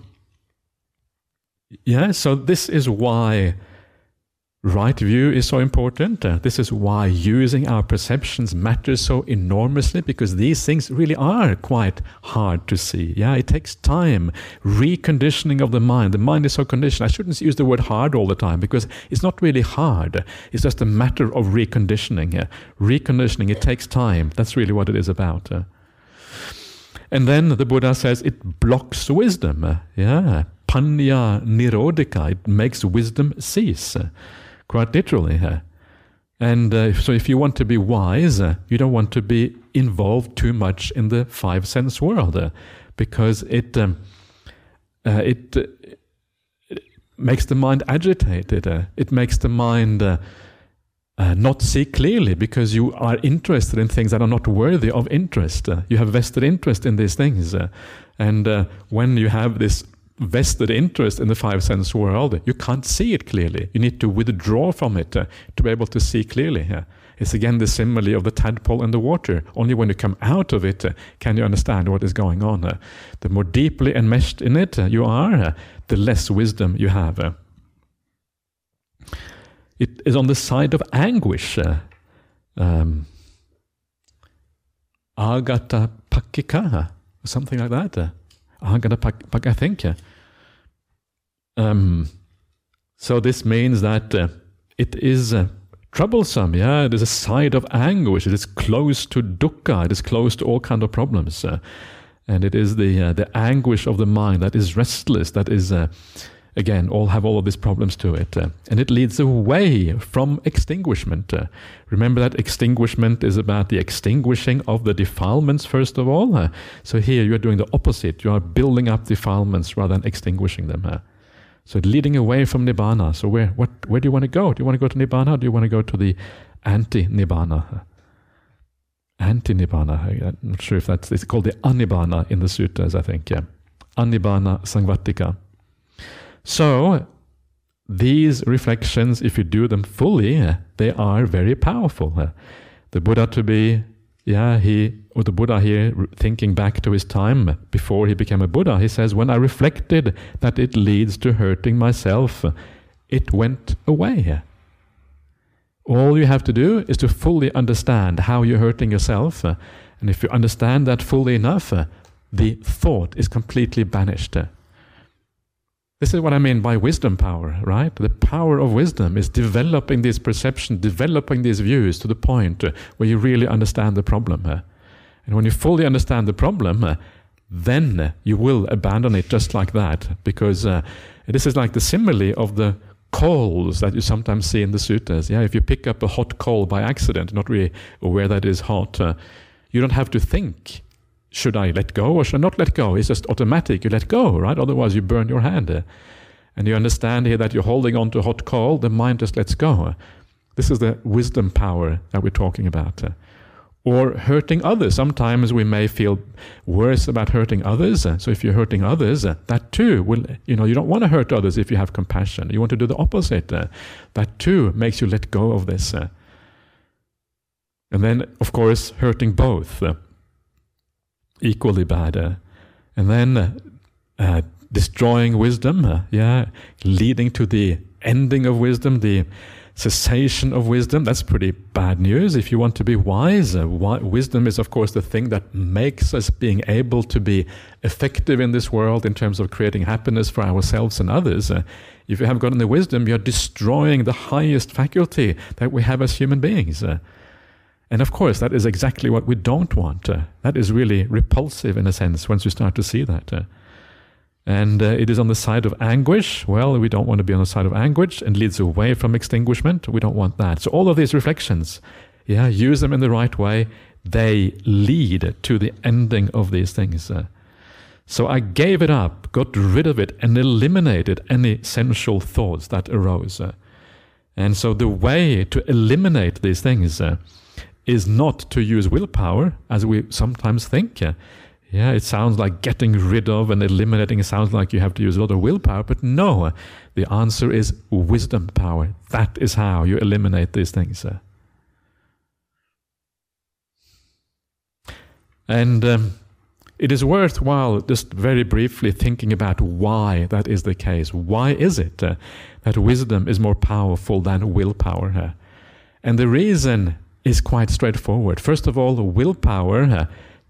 yeah, so this is why right view is so important. Uh, this is why using our perceptions matters so enormously because these things really are quite hard to see. Yeah, it takes time. Reconditioning of the mind. The mind is so conditioned. I shouldn't use the word hard all the time because it's not really hard. It's just a matter of reconditioning. Uh, reconditioning, it takes time. That's really what it is about. Uh. And then the Buddha says it blocks wisdom. Uh, yeah, panya nirodika. It makes wisdom cease quite literally here. And uh, so, if you want to be wise, uh, you don't want to be involved too much in the five sense world, uh, because it um, uh, it, it, makes the mind agitated. Uh, it makes the mind uh, not see clearly because you are interested in things that are not worthy of interest. you have vested interest in these things, and when you have this vested interest in the five sense world, you can't see it clearly. You need to withdraw from it uh, to be able to see clearly. Uh, it's again the simile of the tadpole and the water. Only when you come out of it uh, can you understand what is going on. Uh. the more deeply enmeshed in it uh, you are, uh, the less wisdom you have. it is on the side of anguish. Um, agata pakika, something like that. I'm to pack, pack I think. Um, so this means that uh, it is uh, troublesome. Yeah, it is a side of anguish. It is close to dukkha. It is close to all kind of problems, uh, and it is the uh, the anguish of the mind that is restless. That is uh, again, all have all of these problems to it. Uh, and it leads away from extinguishment. Uh, remember that extinguishment is about the extinguishing of the defilements, first of all. Uh, so here you are doing the opposite. You are building up defilements rather than extinguishing them. Uh. so leading away from Nibbana. So where, what, where do you want to go? Do you want to go to Nibbana or do you want to go to the anti-Nibbana? Anti-Nibbana. I'm not sure if that's, it's called the Anibbana in the sutras, I think. Yeah. Anibbana Samvartika. So, these reflections, if you do them fully, they are very powerful. The Buddha to be, yeah, he, or the Buddha here, thinking back to his time before he became a Buddha, he says, When I reflected that it leads to hurting myself, it went away. All you have to do is to fully understand how you're hurting yourself. And if you understand that fully enough, the thought is completely banished. This is what I mean by wisdom power, right? The power of wisdom is developing this perception, developing these views to the point uh, where you really understand the problem. Uh. And when you fully understand the problem, uh, then you will abandon it just like that. Because uh, this is like the simile of the coals that you sometimes see in the sutras. Yeah, if you pick up a hot coal by accident, not really aware that it is hot, uh, you don't have to think should I let go or should I not let go? It's just automatic. You let go, right? Otherwise, you burn your hand. And you understand here that you're holding on to hot coal, the mind just lets go. This is the wisdom power that we're talking about. Or hurting others. Sometimes we may feel worse about hurting others. So if you're hurting others, that too will, you know, you don't want to hurt others if you have compassion. You want to do the opposite. That too makes you let go of this. And then, of course, hurting both equally bad. Uh, and then uh, uh, destroying wisdom, uh, yeah, leading to the ending of wisdom, the cessation of wisdom, that's pretty bad news. If you want to be wise, uh, wisdom is, of course, the thing that makes us being able to be effective in this world in terms of creating happiness for ourselves and others. If you have gotten the wisdom, you're destroying the highest faculty that we have as human beings. And of course, that is exactly what we don't want. Uh, that is really repulsive in a sense once you start to see that. Uh, and uh, it is on the side of anguish. Well, we don't want to be on the side of anguish and leads away from extinguishment. We don't want that. So all of these reflections, yeah, use them in the right way. They lead to the ending of these things. Uh, so I gave it up, got rid of it, and eliminated any sensual thoughts that arose. Uh, and so the way to eliminate these things uh, is not to use willpower, as we sometimes think. Uh, yeah, it sounds like getting rid of and eliminating. It sounds like you have to use a lot of willpower, but no. The answer is wisdom power. That is how you eliminate these things. And um, it is worthwhile just very briefly thinking about why that is the case. Why is it uh, that wisdom is more powerful than willpower? Uh? And the reason is quite straightforward. First of all, willpower uh,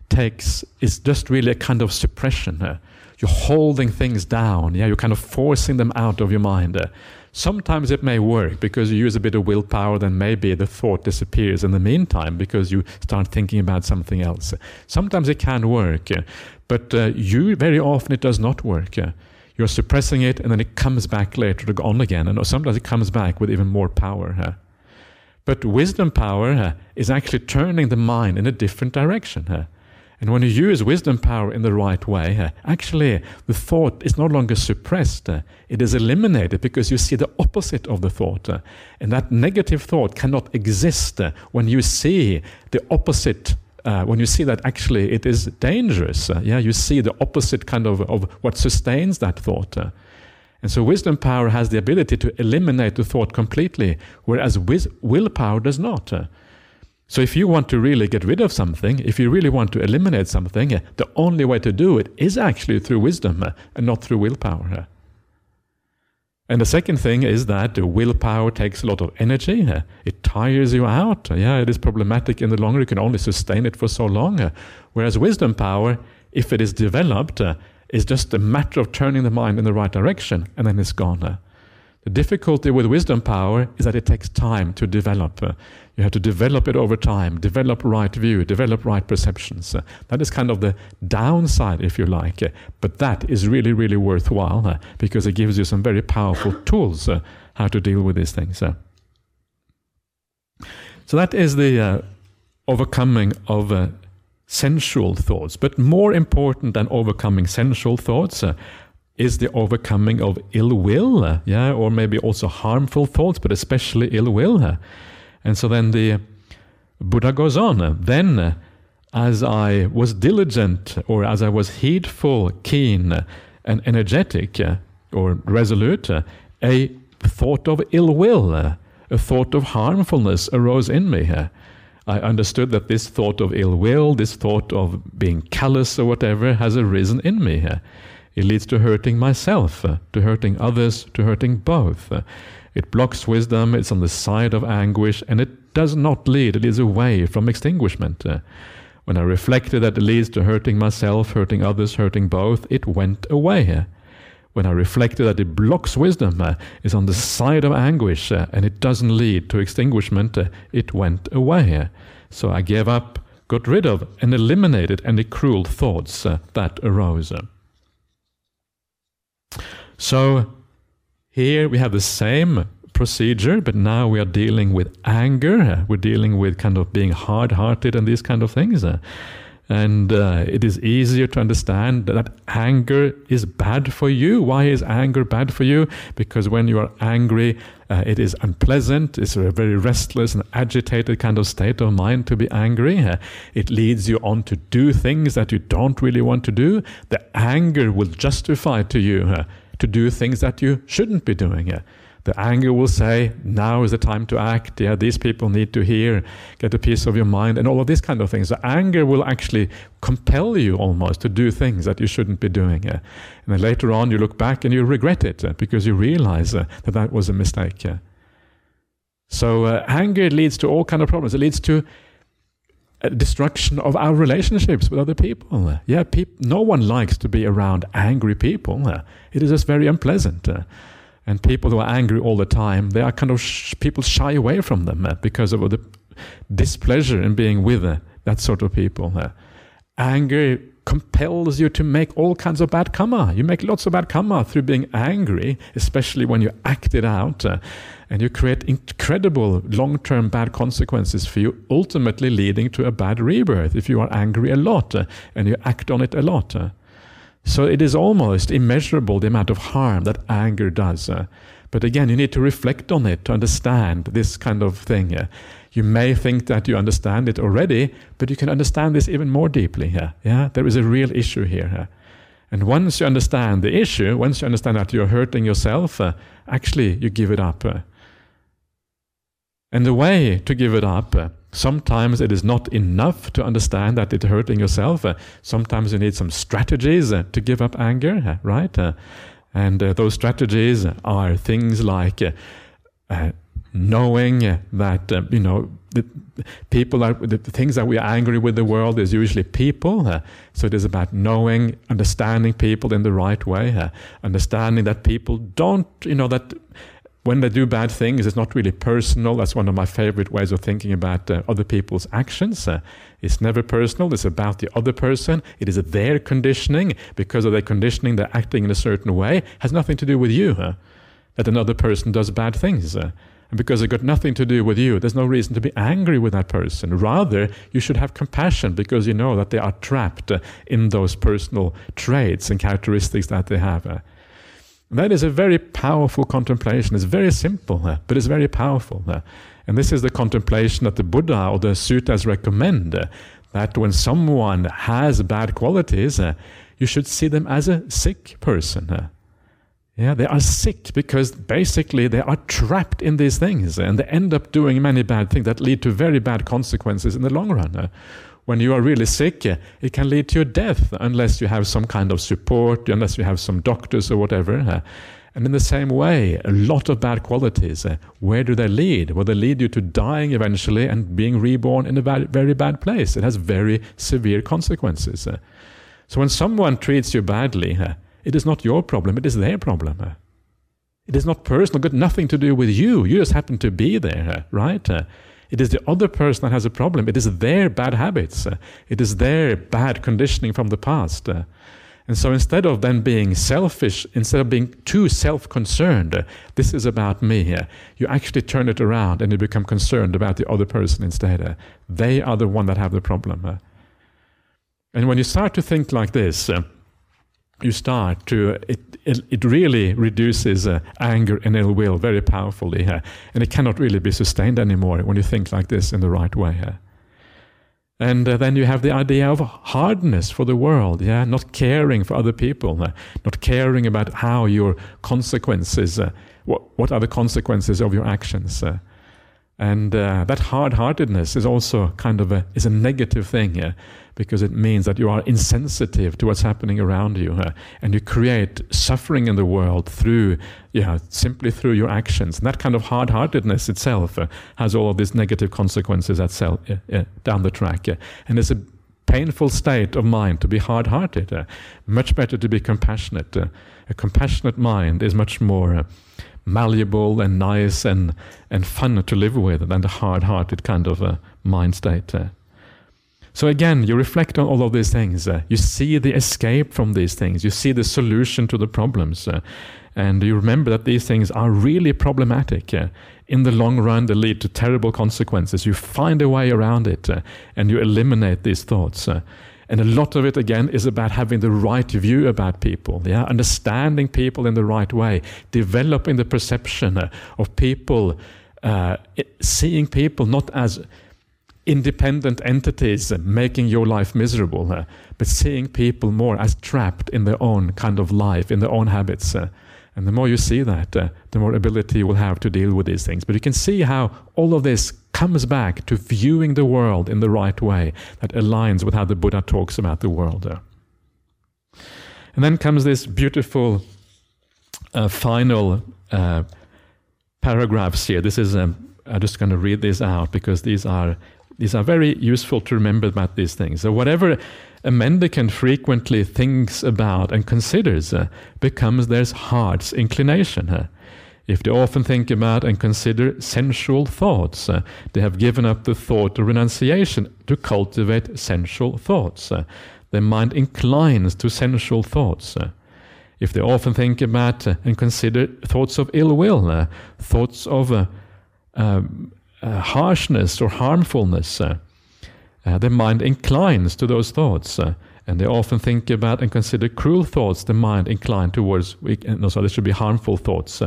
takes is just really a kind of suppression. Uh, you're holding things down. Yeah, you're kind of forcing them out of your mind. Uh, sometimes it may work because you use a bit of willpower, then maybe the thought disappears in the meantime because you start thinking about something else. Sometimes it can work, uh, but uh, you very often it does not work. Uh, you're suppressing it, and then it comes back later to go on again, and sometimes it comes back with even more power. But wisdom power is actually turning the mind in a different direction. And when you use wisdom power in the right way, actually the thought is no longer suppressed. It is eliminated because you see the opposite of the thought. And that negative thought cannot exist when you see the opposite. Uh, when you see that actually it is dangerous, yeah, you see the opposite kind of, of what sustains that thought. And so wisdom power has the ability to eliminate the thought completely, whereas wis- willpower does not. So if you want to really get rid of something, if you really want to eliminate something, the only way to do it is actually through wisdom and not through willpower. And the second thing is that willpower takes a lot of energy. It tires you out. Yeah, it is problematic in the long run. You can only sustain it for so long. Whereas wisdom power, if it is developed, is just a matter of turning the mind in the right direction and then it's gone. The difficulty with wisdom power is that it takes time to develop. Uh, you have to develop it over time, develop right view, develop right perceptions. Uh, that is kind of the downside, if you like. Uh, but that is really, really worthwhile uh, because it gives you some very powerful tools uh, how to deal with these things. Uh. So that is the overcoming of sensual thoughts. But more important than overcoming sensual thoughts uh, is the overcoming of ill will, uh, yeah, or maybe also harmful thoughts, but especially ill will. Uh. And so then the Buddha goes on. Then, as I was diligent, or as I was heedful, keen, and energetic, or resolute, a thought of ill will, a thought of harmfulness arose in me. I understood that this thought of ill will, this thought of being callous or whatever, has arisen in me. It leads to hurting myself, to hurting others, to hurting both. It blocks wisdom, it's on the side of anguish, and it does not lead, it leads away from extinguishment. When I reflected that it leads to hurting myself, hurting others, hurting both, it went away. When I reflected that it blocks wisdom, uh, is on the side of anguish, uh, and it doesn't lead to extinguishment, uh, it went away. So I gave up, got rid of, and eliminated any cruel thoughts that arose. So here we have the same procedure, but now we are dealing with anger. We're dealing with kind of being hard hearted and these kind of things. And uh, it is easier to understand that anger is bad for you. Why is anger bad for you? Because when you are angry, uh, it is unpleasant. It's a very restless and agitated kind of state of mind to be angry. Uh, it leads you on to do things that you don't really want to do. The anger will justify to you uh, to do things that you shouldn't be doing. The anger will say, now is the time to act. Yeah, these people need to hear, get a piece of your mind, and all of these kind of things. The anger will actually compel you almost to do things that you shouldn't be doing. Yeah. And then later on, you look back and you regret it uh, because you realize uh, that that was a mistake. Yeah. So uh, anger leads to all kind of problems. It leads to destruction of our relationships with other people. Yeah, peop- no one likes to be around angry people. It is just very unpleasant. And people who are angry all the time, they are kind of sh- people shy away from them because of the displeasure in being with that sort of people. Anger compels you to make all kinds of bad karma. You make lots of bad karma through being angry, especially when you act it out. Uh, and you create incredible long term bad consequences for you, ultimately leading to a bad rebirth if you are angry a lot uh, and you act on it a lot. Uh. So it is almost immeasurable the amount of harm that anger does. Uh. But again, you need to reflect on it to understand this kind of thing. You may think that you understand it already, but you can understand this even more deeply here. Yeah, there is a real issue here. And once you understand the issue, once you understand that you're hurting yourself, uh, actually you give it up. Uh. And the way to give it up, uh, sometimes it is not enough to understand that it's hurting yourself. Uh, sometimes you need some strategies uh, to give up anger, uh, right? and those strategies are things like knowing that you know the people are the things that we are angry with the world is usually people uh, so it is about knowing understanding people in the right way uh, understanding that people don't you know that when they do bad things it's not really personal. That's one of my favorite ways of thinking about uh, other people's actions. Uh, it's never personal. It's about the other person. It is their conditioning because of their conditioning they're acting in a certain way it has nothing to do with you that another person does bad things uh, and because it got nothing to do with you, there's no reason to be angry with that person. Rather, you should have compassion because you know that they are trapped in those personal traits and characteristics that they have. That is a very powerful contemplation. It's very simple, but it's very powerful. And this is the contemplation that the Buddha or the suttas recommend uh, that when someone has bad qualities, uh, you should see them as a sick person. Uh. Yeah, they are sick because basically they are trapped in these things and they end up doing many bad things that lead to very bad consequences in the long run. When you are really sick, it can lead to your death unless you have some kind of support, unless you have some doctors or whatever. And in the same way, a lot of bad qualities, uh, where do they lead? Well, they lead you to dying eventually and being reborn in a very bad place. It has very severe consequences. So when someone treats you badly, uh, it is not your problem, it is their problem. It is not personal, got nothing to do with you. You just happen to be there, uh, right? It is the other person that has a problem. It is their bad habits. It is their bad conditioning from the past. And so instead of then being selfish, instead of being too self concerned, this is about me, you actually turn it around and you become concerned about the other person instead. They are the one that have the problem. And when you start to think like this, you start to it it, it really reduces uh, anger and ill will very powerfully uh, and it cannot really be sustained anymore when you think like this in the right way uh. and then you have the idea of hardness for the world yeah not caring for other people uh, not caring about how your consequences uh, what what are the consequences of your actions uh. and that hard-heartedness is also kind of a is a negative thing yeah because it means that you are insensitive to what's happening around you uh, and you create suffering in the world through yeah simply through your actions. And that kind of hard-heartedness itself uh, has all of these negative consequences itself, uh, down the track and it's a painful state of mind to be hard-hearted uh, much better to be compassionate uh, a compassionate mind is much more uh, malleable and nice and and fun to live with than the hard-hearted kind of mind state so again, you reflect on all of these things. Uh, you see the escape from these things. You see the solution to the problems. Uh, and you remember that these things are really problematic. Uh, in the long run, they lead to terrible consequences. You find a way around it uh, and you eliminate these thoughts. Uh, and a lot of it, again, is about having the right view about people, yeah? understanding people in the right way, developing the perception uh, of people, seeing people not as independent entities making your life miserable, uh, but seeing people more as trapped in their own kind of life, in their own habits. Uh, and the more you see that, uh, the more ability you will have to deal with these things. But you can see how all of this comes back to viewing the world in the right way that aligns with how the Buddha talks about the world. Uh. And then comes this beautiful uh, final uh, paragraphs here. This is um, I'm just going to read these out because these are these are very useful to remember about these things. So whatever a mendicant frequently thinks about and considers uh, becomes their heart's inclination. Uh. If they often think about and consider sensual thoughts, uh, they have given up the thought of renunciation to cultivate sensual thoughts. Uh. their mind inclines to sensual thoughts. Uh. if they often think about uh, and consider thoughts of ill will, thoughts of um, uh, harshness or harmfulness, uh, uh, the mind inclines to those thoughts. and they often think about and consider cruel thoughts, the mind inclined towards, no, so there should be harmful thoughts.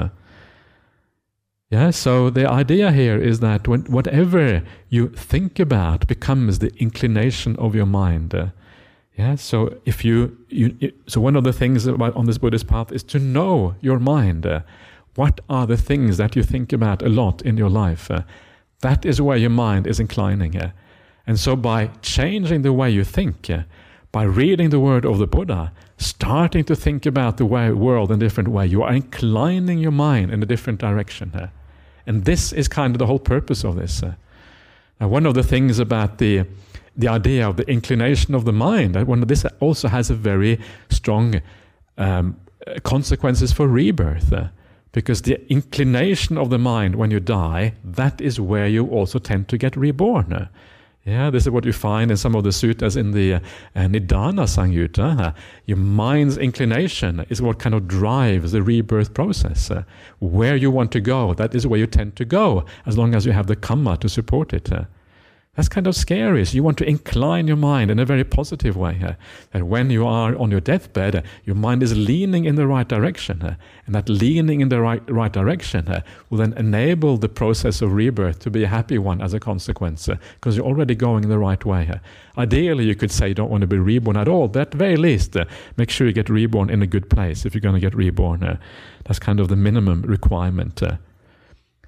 Yeah, so the idea here is that when, whatever you think about becomes the inclination of your mind. Uh, yeah, so if you, you, so one of the things about on this Buddhist path is to know your mind. Uh, what are the things that you think about a lot in your life? Uh, that is where your mind is inclining. Uh, and so, by changing the way you think, by reading the word of the Buddha, starting to think about the way, world in a different way, you are inclining your mind in a different direction. Uh, and this is kind of the whole purpose of this. Now, one of the things about the the idea of the inclination of the mind, one this also has a very strong um, consequences for rebirth. Because the inclination of the mind when you die, that is where you also tend to get reborn. Yeah, this is what you find in some of the suttas in the uh, Nidana Samyutta. Uh, your mind's inclination is what kind of drives the rebirth process. Where you want to go, that is where you tend to go, as long as you have the kamma to support it. Uh. That's kind of scary. So you want to incline your mind in a very positive way. Uh, that when you are on your deathbed, uh, your mind is leaning in the right direction. Uh, and that leaning in the right, right direction uh, will then enable the process of rebirth to be a happy one as a consequence, because uh, you're already going in the right way. Uh. Ideally, you could say you don't want to be reborn at all, but at very least, make sure you get reborn in a good place if you're going to get reborn. that's kind of the minimum requirement.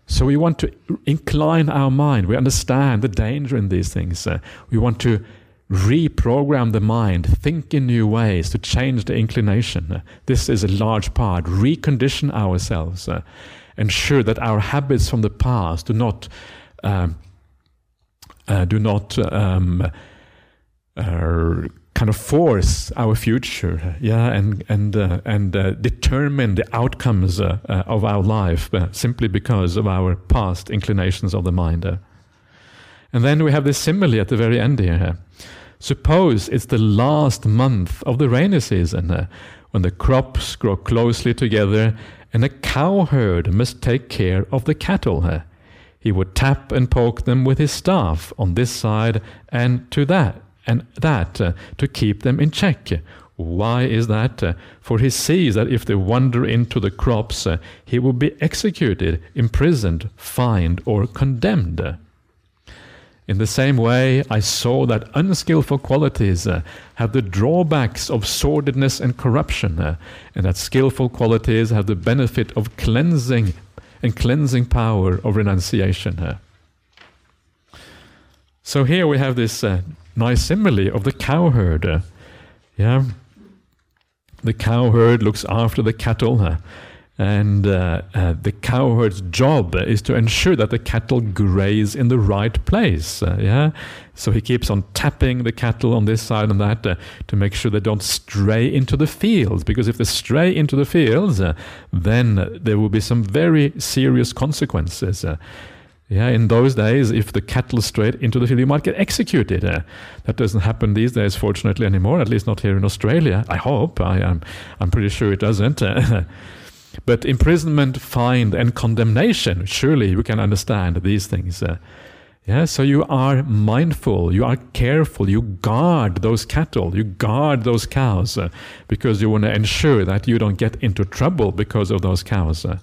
So we want to incline our mind. We understand the danger in these things. Uh, we want to reprogram the mind, think in new ways to change the inclination. Uh, this is a large part. Recondition ourselves. Uh, ensure that our habits from the past do not um, uh, do not um, uh, kind of force our future, yeah, and and uh, and uh, determine the outcomes uh, uh of our life uh, simply because of our past inclinations of the mind. Uh. And then we have this simile at the very end here. Suppose it's the last month of the rainy season, when the crops grow closely together, and a cowherd must take care of the cattle. He would tap and poke them with his staff on this side and to that and that uh, to keep them in check. Why is that? Uh, for he sees that if they wander into the crops, uh, he will be executed, imprisoned, fined, or condemned. In the same way, I saw that unskillful qualities uh, have the drawbacks of sordidness and corruption, uh, and that skillful qualities have the benefit of cleansing and cleansing power of renunciation. So here we have this uh, nice simile of the cowherd. Yeah, the cowherd looks after the cattle, uh, and uh, uh, the cowherd's job is to ensure that the cattle graze in the right place. Uh, yeah, so he keeps on tapping the cattle on this side and that uh, to make sure they don't stray into the fields. Because if they stray into the fields, uh, then there will be some very serious consequences. Yeah, in those days, if the cattle strayed into the field, you might get executed. Uh, that doesn't happen these days, fortunately, anymore. At least not here in Australia. I hope. I am. I'm pretty sure it doesn't. but imprisonment, fine, and condemnation. Surely we can understand these things. Uh, yeah, so you are mindful, you are careful, you guard those cattle, you guard those cows, uh, because you want to ensure that you don't get into trouble because of those cows. Uh.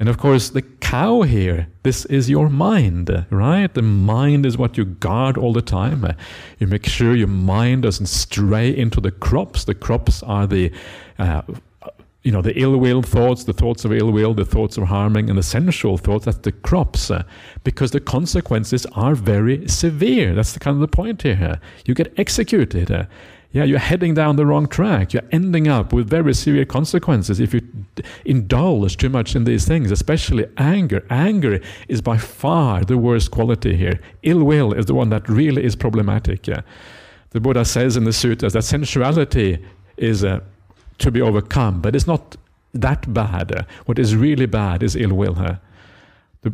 And of course, the cow here, this is your mind, right? The mind is what you guard all the time. You make sure your mind doesn't stray into the crops. The crops are the uh, you know, the ill will thoughts, the thoughts of ill will, the thoughts of harming, and the sensual thoughts, that's the crops, uh, because the consequences are very severe. That's the kind of the point here. You get executed. Uh, yeah, you're heading down the wrong track. You're ending up with very severe consequences if you indulge too much in these things, especially anger. Anger is by far the worst quality here. Ill will is the one that really is problematic. Yeah. The Buddha says in the sutras that sensuality is uh, to be overcome, but it's not that bad. What is really bad is ill will. Huh?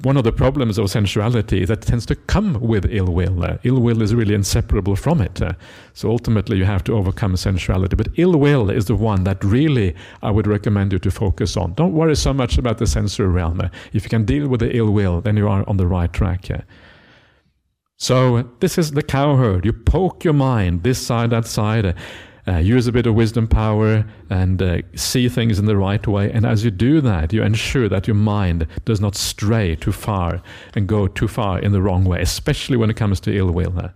One of the problems of sensuality that tends to come with ill will. Uh, ill will is really inseparable from it. Uh, so ultimately, you have to overcome sensuality. But ill will is the one that really I would recommend you to focus on. Don't worry so much about the sensory realm. Uh, if you can deal with the ill will, then you are on the right track. So this is the cowherd. You poke your mind this side, that side uh, use a bit of wisdom power and uh, see things in the right way. And as you do that, you ensure that your mind does not stray too far and go too far in the wrong way, especially when it comes to ill will.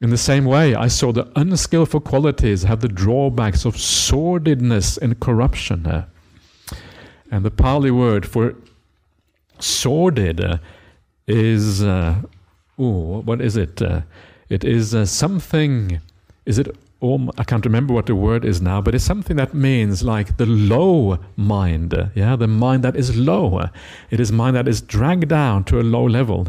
In the same way, I saw the unskillful qualities have the drawbacks of sordidness and corruption. And the Pali word for sordid is, uh, oh, what is it? Uh, it is uh, something, is it um, I can't remember what the word is now, but it's something that means like the low mind. Yeah, the mind that is low. It is mind that is dragged down to a low level.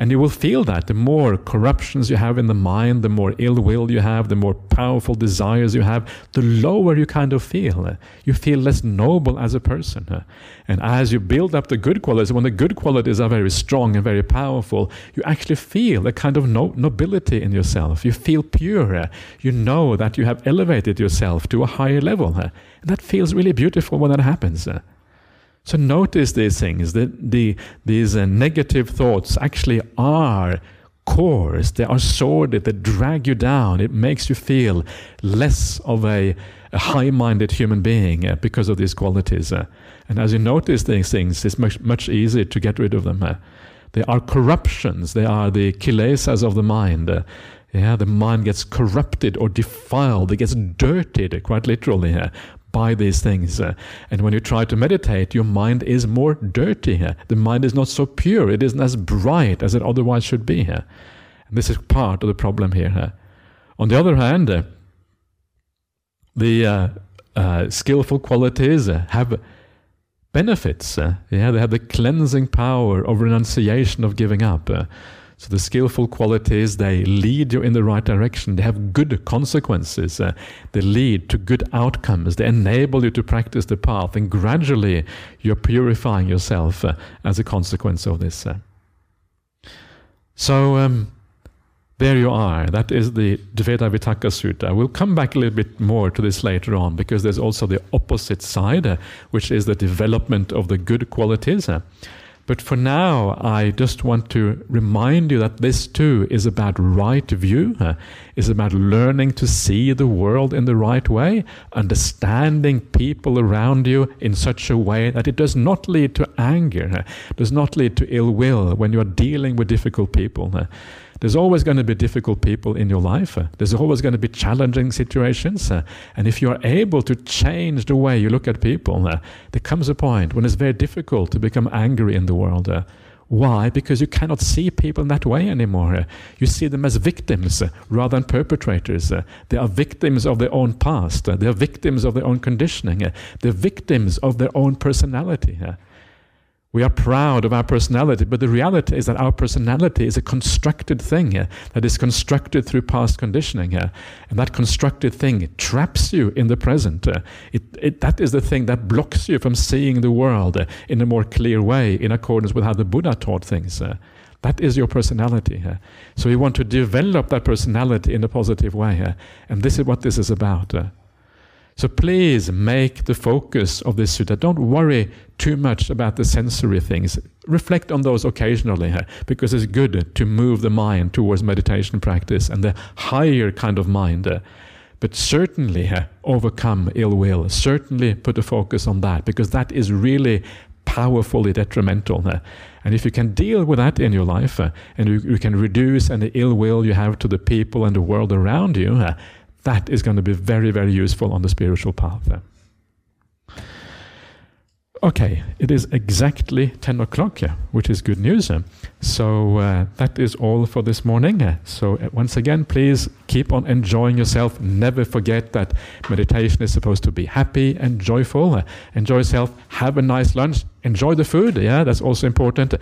And you will feel that the more corruptions you have in the mind, the more ill will you have, the more powerful desires you have, the lower you kind of feel. You feel less noble as a person. And as you build up the good qualities, when the good qualities are very strong and very powerful, you actually feel a kind of no- nobility in yourself. You feel pure. You know that you have elevated yourself to a higher level. And that feels really beautiful when that happens. So notice these things. That the, these uh, negative thoughts actually are coarse. They are sordid. They drag you down. It makes you feel less of a, a high-minded human being uh, because of these qualities. Uh, and as you notice these things, it's much much easier to get rid of them. Uh. They are corruptions. They are the kilesas of the mind. Uh, yeah, the mind gets corrupted or defiled. It gets dirtied, quite literally, uh, by these things. Uh, and when you try to meditate, your mind is more dirty. Uh, the mind is not so pure. It isn't as bright as it otherwise should be. Uh, and this is part of the problem here. Uh. On the other hand, uh, the uh, skillful qualities have benefits. yeah, they have the cleansing power of renunciation of giving up. So the skillful qualities, they lead you in the right direction. They have good consequences. Uh, they lead to good outcomes. They enable you to practice the path. And gradually, you're purifying yourself uh, as a consequence of this. Uh. So, um, there you are. That is the Dvedha Vitakka Sutta. We'll come back a little bit more to this later on because there's also the opposite side, uh, which is the development of the good qualities. But for now, I just want to remind you that this too is about right view, uh, is about learning to see the world in the right way, understanding people around you in such a way that it does not lead to anger, uh, does not lead to ill will when you are dealing with difficult people. Uh, there's always going to be difficult people in your life. There's always going to be challenging situations. And if you are able to change the way you look at people, there comes a point when it's very difficult to become angry in the world. Why? Because you cannot see people in that way anymore. You see them as victims rather than perpetrators. They are victims of their own past. They are victims of their own conditioning. They're victims of their own personality. We are proud of our personality, but the reality is that our personality is a constructed thing uh, that is constructed through past conditioning. Uh, and that constructed thing traps you in the present. Uh, it, it, that is the thing that blocks you from seeing the world uh, in a more clear way in accordance with how the Buddha taught things. Uh. that is your personality. So you want to develop that personality in a positive way. and this is what this is about. So please make the focus of this sutta. Don't worry too much about the sensory things. Reflect on those occasionally, because it's good to move the mind towards meditation practice and the higher kind of mind. Uh, but certainly overcome ill will. Certainly put a focus on that, because that is really powerfully detrimental. And if you can deal with that in your life, uh, and you, you can reduce any ill will you have to the people and the world around you, that is going to be very, very useful on the spiritual path. Okay, it is exactly 10 o'clock, yeah, which is good news. So uh, that is all for this morning. So uh, once again, please keep on enjoying yourself. Never forget that meditation is supposed to be happy and joyful. Uh, enjoy yourself. Have a nice lunch. Enjoy the food. Yeah, that's also important. Uh,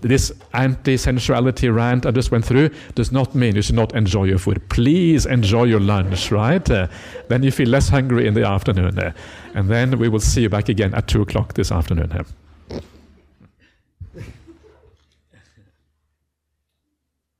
this anti sensuality rant I just went through does not mean you should not enjoy your food. Please enjoy your lunch, right? Uh, then you feel less hungry in the afternoon. Uh, and then we will see you back again at 2 o'clock this afternoon.